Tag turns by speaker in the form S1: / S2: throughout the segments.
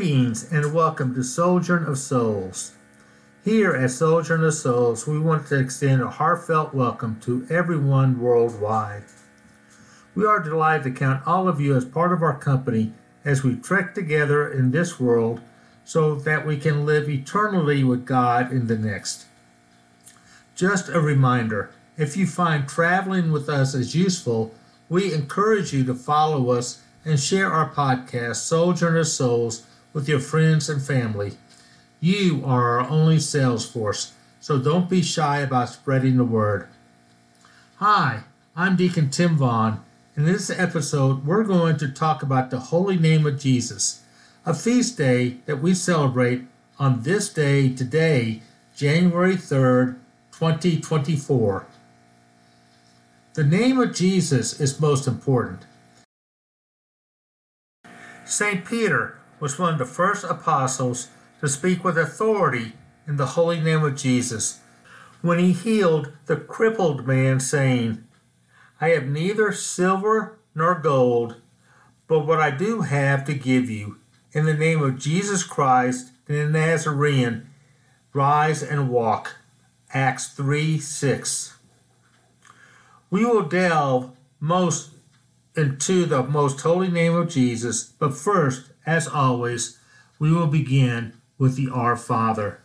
S1: Greetings and welcome to Sojourn of Souls. Here at Sojourn of Souls, we want to extend a heartfelt welcome to everyone worldwide. We are delighted to count all of you as part of our company as we trek together in this world so that we can live eternally with God in the next. Just a reminder if you find traveling with us as useful, we encourage you to follow us and share our podcast, Sojourn of Souls, with your friends and family. You are our only sales force, so don't be shy about spreading the word. Hi, I'm Deacon Tim Vaughn. In this episode, we're going to talk about the holy name of Jesus, a feast day that we celebrate on this day today, January 3rd, 2024. The name of Jesus is most important. St. Peter was one of the first apostles to speak with authority in the holy name of Jesus when he healed the crippled man, saying, I have neither silver nor gold, but what I do have to give you. In the name of Jesus Christ, the Nazarene, rise and walk. Acts 3 6. We will delve most into the most holy name of Jesus, but first, as always, we will begin with the Our Father.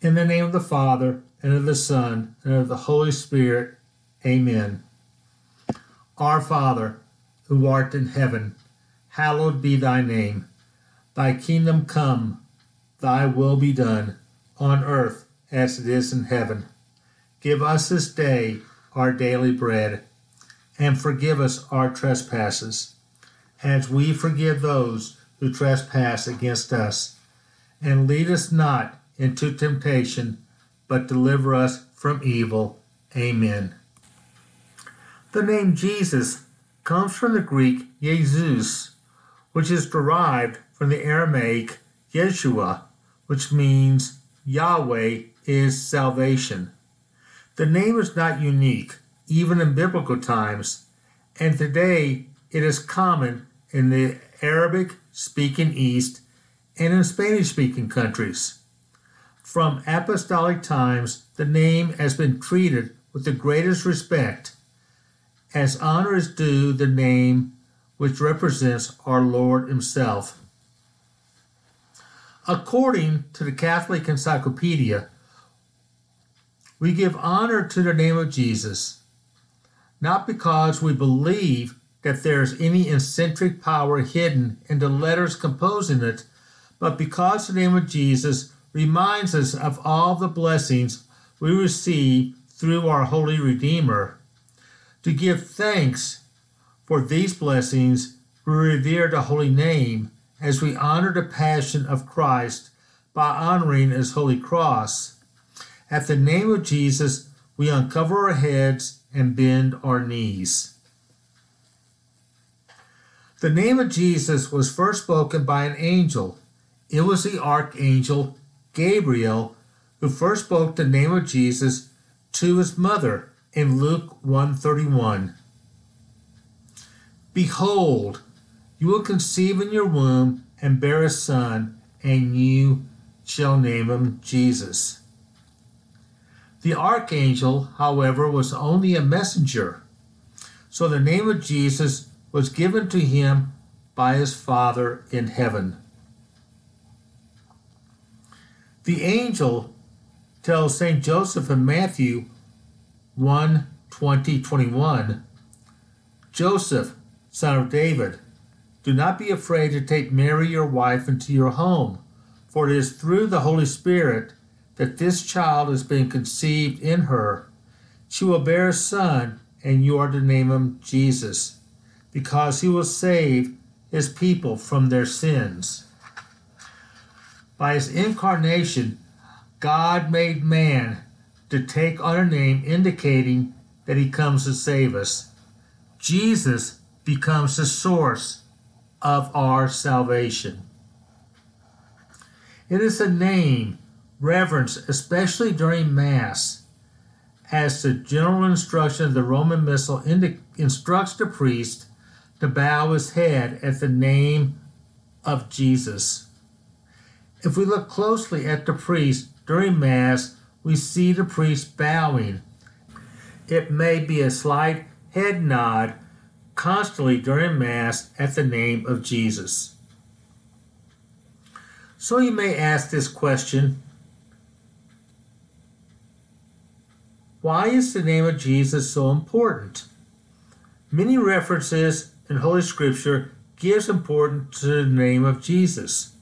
S1: In the name of the Father, and of the Son, and of the Holy Spirit, Amen. Our Father, who art in heaven, hallowed be thy name. Thy kingdom come, thy will be done, on earth as it is in heaven. Give us this day our daily bread, and forgive us our trespasses, as we forgive those who trespass against us and lead us not into temptation, but deliver us from evil. Amen. The name Jesus comes from the Greek Jesus, which is derived from the Aramaic Yeshua, which means Yahweh is salvation. The name is not unique, even in biblical times, and today it is common in the Arabic speaking East and in Spanish speaking countries. From apostolic times, the name has been treated with the greatest respect, as honor is due the name which represents our Lord Himself. According to the Catholic Encyclopedia, we give honor to the name of Jesus, not because we believe that there is any eccentric power hidden in the letters composing it but because the name of Jesus reminds us of all the blessings we receive through our Holy Redeemer. To give thanks for these blessings, we revere the holy name as we honor the passion of Christ by honoring his holy cross. At the name of Jesus, we uncover our heads and bend our knees. The name of Jesus was first spoken by an angel it was the archangel Gabriel who first spoke the name of Jesus to his mother in Luke 131. Behold, you will conceive in your womb and bear a son, and you shall name him Jesus. The archangel, however, was only a messenger, so the name of Jesus was given to him by his Father in heaven. The angel tells St. Joseph in Matthew 1 20 21 Joseph, son of David, do not be afraid to take Mary your wife into your home, for it is through the Holy Spirit that this child is being conceived in her. She will bear a son, and you are to name him Jesus, because he will save his people from their sins. By his incarnation, God made man to take on a name indicating that he comes to save us. Jesus becomes the source of our salvation. It is a name reverenced especially during Mass, as the general instruction of the Roman Missal instructs the priest to bow his head at the name of Jesus. If we look closely at the priest during Mass, we see the priest bowing. It may be a slight head nod constantly during Mass at the name of Jesus. So you may ask this question Why is the name of Jesus so important? Many references in Holy Scripture gives importance to the name of Jesus.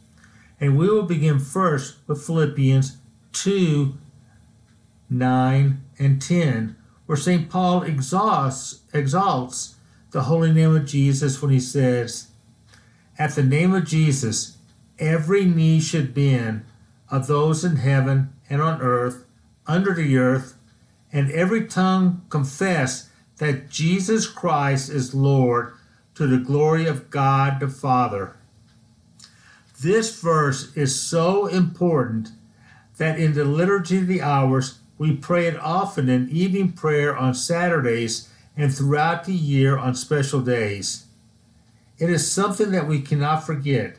S1: And we will begin first with Philippians 2 9 and 10, where St. Paul exalts, exalts the holy name of Jesus when he says, At the name of Jesus, every knee should bend of those in heaven and on earth, under the earth, and every tongue confess that Jesus Christ is Lord to the glory of God the Father. This verse is so important that in the Liturgy of the Hours, we pray it often in evening prayer on Saturdays and throughout the year on special days. It is something that we cannot forget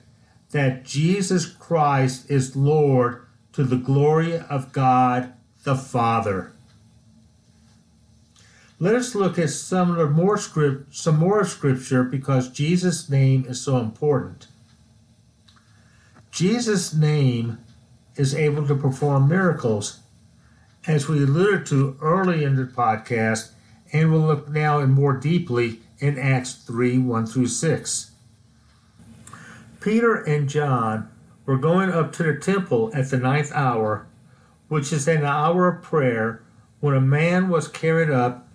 S1: that Jesus Christ is Lord to the glory of God the Father. Let us look at some more script, some more scripture because Jesus' name is so important. Jesus' name is able to perform miracles, as we alluded to early in the podcast, and we'll look now and more deeply in Acts 3 1 through 6. Peter and John were going up to the temple at the ninth hour, which is an hour of prayer, when a man was carried up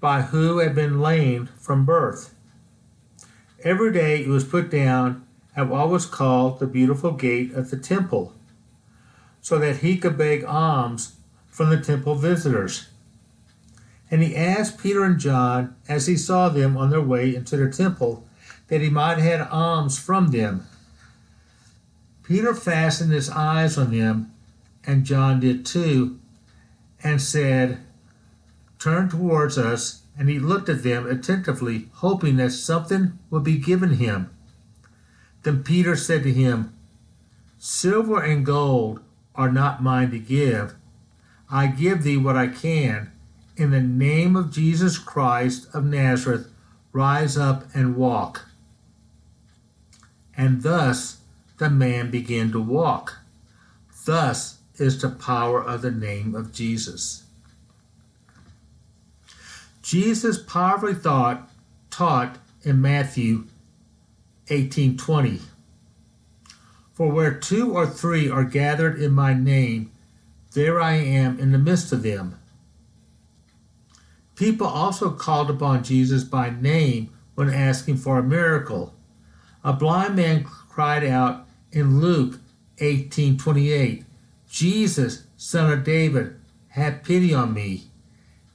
S1: by who had been lame from birth. Every day he was put down at what was called the beautiful gate of the temple, so that he could beg alms from the temple visitors. And he asked Peter and John, as he saw them on their way into the temple, that he might have alms from them. Peter fastened his eyes on them, and John did too, and said, turned towards us, and he looked at them attentively, hoping that something would be given him. Then Peter said to him, Silver and gold are not mine to give. I give thee what I can. In the name of Jesus Christ of Nazareth, rise up and walk. And thus the man began to walk. Thus is the power of the name of Jesus. Jesus powerfully thought, taught in Matthew 18:20. For where two or three are gathered in my name, there I am in the midst of them. People also called upon Jesus by name when asking for a miracle. A blind man cried out in Luke 18:28, "Jesus, son of David, have pity on me."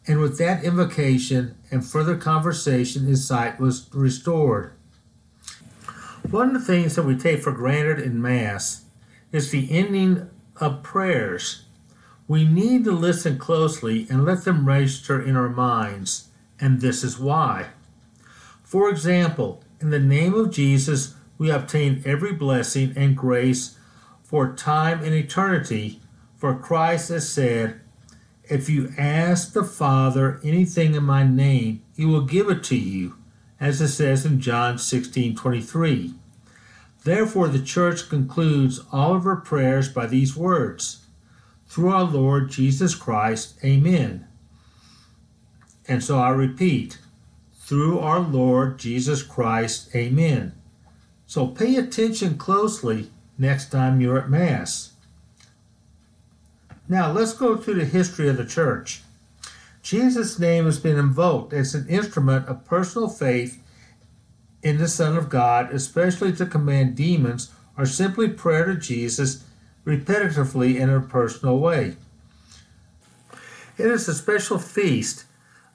S1: And with that invocation and further conversation, his sight was restored. One of the things that we take for granted in Mass is the ending of prayers. We need to listen closely and let them register in our minds, and this is why. For example, in the name of Jesus, we obtain every blessing and grace for time and eternity, for Christ has said, if you ask the Father anything in my name, he will give it to you, as it says in John 16 23. Therefore, the church concludes all of her prayers by these words Through our Lord Jesus Christ, Amen. And so I repeat, through our Lord Jesus Christ, Amen. So pay attention closely next time you're at Mass. Now let's go through the history of the church. Jesus' name has been invoked as an instrument of personal faith in the Son of God, especially to command demons, or simply prayer to Jesus repetitively in a personal way. It is a special feast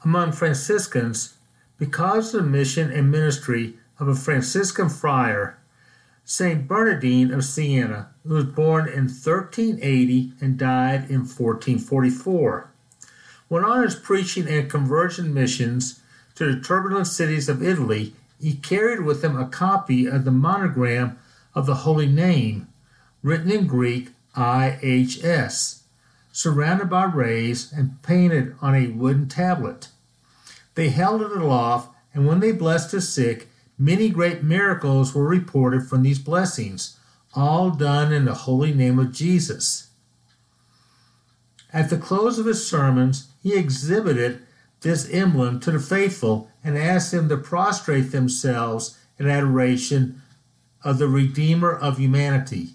S1: among Franciscans because of the mission and ministry of a Franciscan friar Saint Bernardine of Siena, who was born in 1380 and died in 1444. When on his preaching and conversion missions to the turbulent cities of Italy, he carried with him a copy of the monogram of the Holy Name, written in Greek IHS, surrounded by rays and painted on a wooden tablet. They held it aloft, and when they blessed the sick, many great miracles were reported from these blessings, all done in the holy name of Jesus. At the close of his sermons, he exhibited this emblem to the faithful and asked them to prostrate themselves in adoration of the Redeemer of humanity.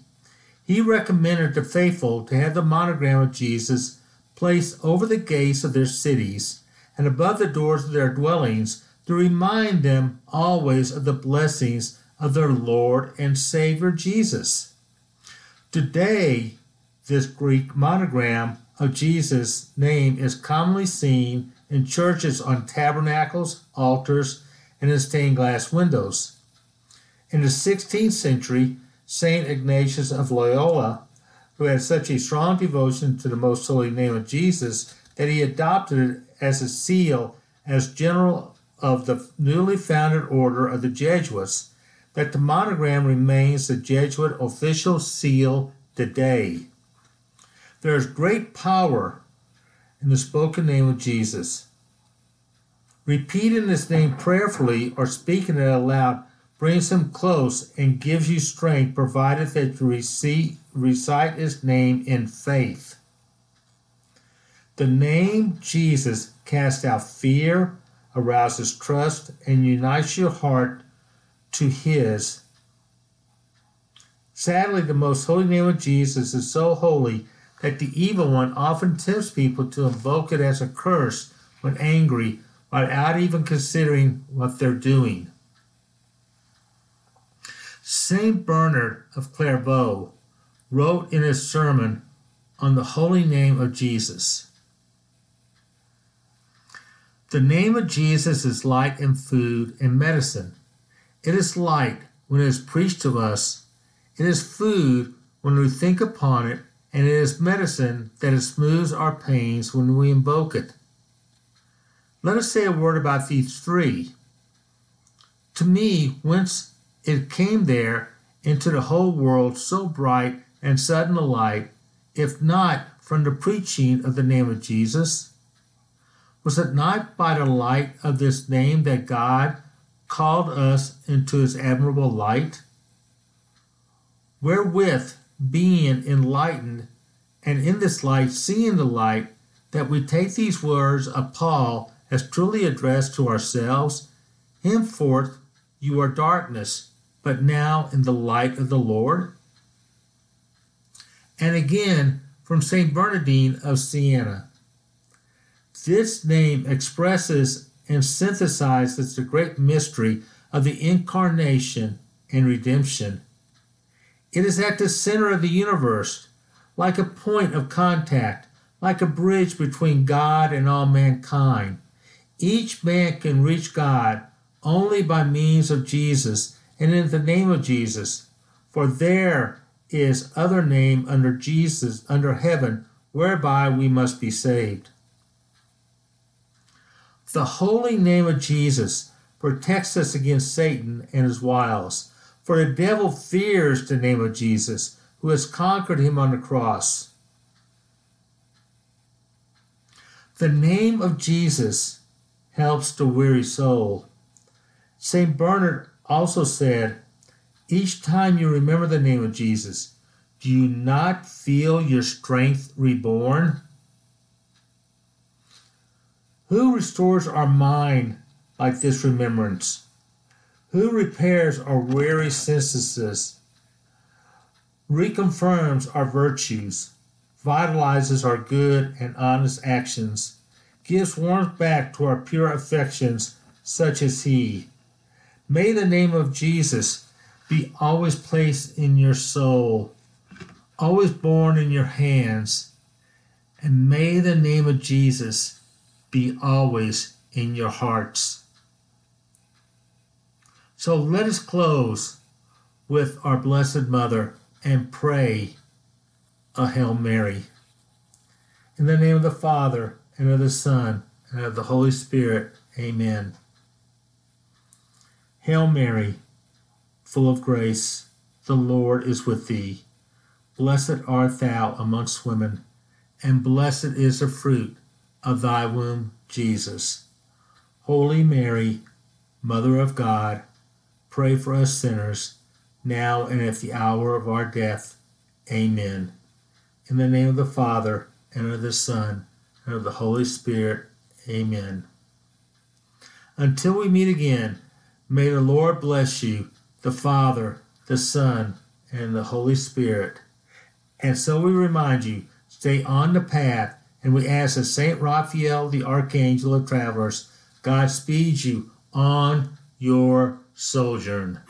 S1: He recommended the faithful to have the monogram of Jesus placed over the gates of their cities and above the doors of their dwellings to remind them always of the blessings of their Lord and Savior Jesus. Today, this Greek monogram of Jesus' name is commonly seen in churches on tabernacles, altars, and in stained glass windows. In the 16th century, St. Ignatius of Loyola, who had such a strong devotion to the most holy name of Jesus that he adopted it as a seal as general of the newly founded order of the Jesuits, that the monogram remains the Jesuit official seal today. There is great power in the spoken name of Jesus. Repeating this name prayerfully or speaking it aloud brings him close and gives you strength, provided that you receive, recite his name in faith. The name Jesus casts out fear, arouses trust, and unites your heart to his. Sadly, the most holy name of Jesus is so holy that the evil one often tempts people to invoke it as a curse when angry without even considering what they're doing. Saint Bernard of Clairvaux wrote in his sermon on the holy name of Jesus. The name of Jesus is light and food and medicine. It is light when it is preached to us. It is food when we think upon it and it is medicine that it smooths our pains when we invoke it. Let us say a word about these three. To me, whence it came there into the whole world so bright and sudden a light, if not from the preaching of the name of Jesus? Was it not by the light of this name that God called us into his admirable light? Wherewith being enlightened, and in this light seeing the light, that we take these words of Paul as truly addressed to ourselves Henceforth you are darkness, but now in the light of the Lord? And again from St. Bernardine of Siena. This name expresses and synthesizes the great mystery of the incarnation and redemption it is at the center of the universe, like a point of contact, like a bridge between God and all mankind. Each man can reach God only by means of Jesus and in the name of Jesus, for there is other name under Jesus under heaven whereby we must be saved. The holy name of Jesus protects us against Satan and his wiles. For the devil fears the name of Jesus, who has conquered him on the cross. The name of Jesus helps the weary soul. St. Bernard also said, Each time you remember the name of Jesus, do you not feel your strength reborn? Who restores our mind like this remembrance? Who repairs our weary senses, reconfirms our virtues, vitalizes our good and honest actions, gives warmth back to our pure affections, such as He. May the name of Jesus be always placed in your soul, always borne in your hands, and may the name of Jesus be always in your hearts. So let us close with our Blessed Mother and pray a Hail Mary. In the name of the Father, and of the Son, and of the Holy Spirit, amen. Hail Mary, full of grace, the Lord is with thee. Blessed art thou amongst women, and blessed is the fruit of thy womb, Jesus. Holy Mary, Mother of God, pray for us sinners, now and at the hour of our death. Amen. In the name of the Father, and of the Son, and of the Holy Spirit. Amen. Until we meet again, may the Lord bless you, the Father, the Son, and the Holy Spirit. And so we remind you, stay on the path, and we ask that Saint Raphael, the Archangel of Travelers, God speed you on your sojourn.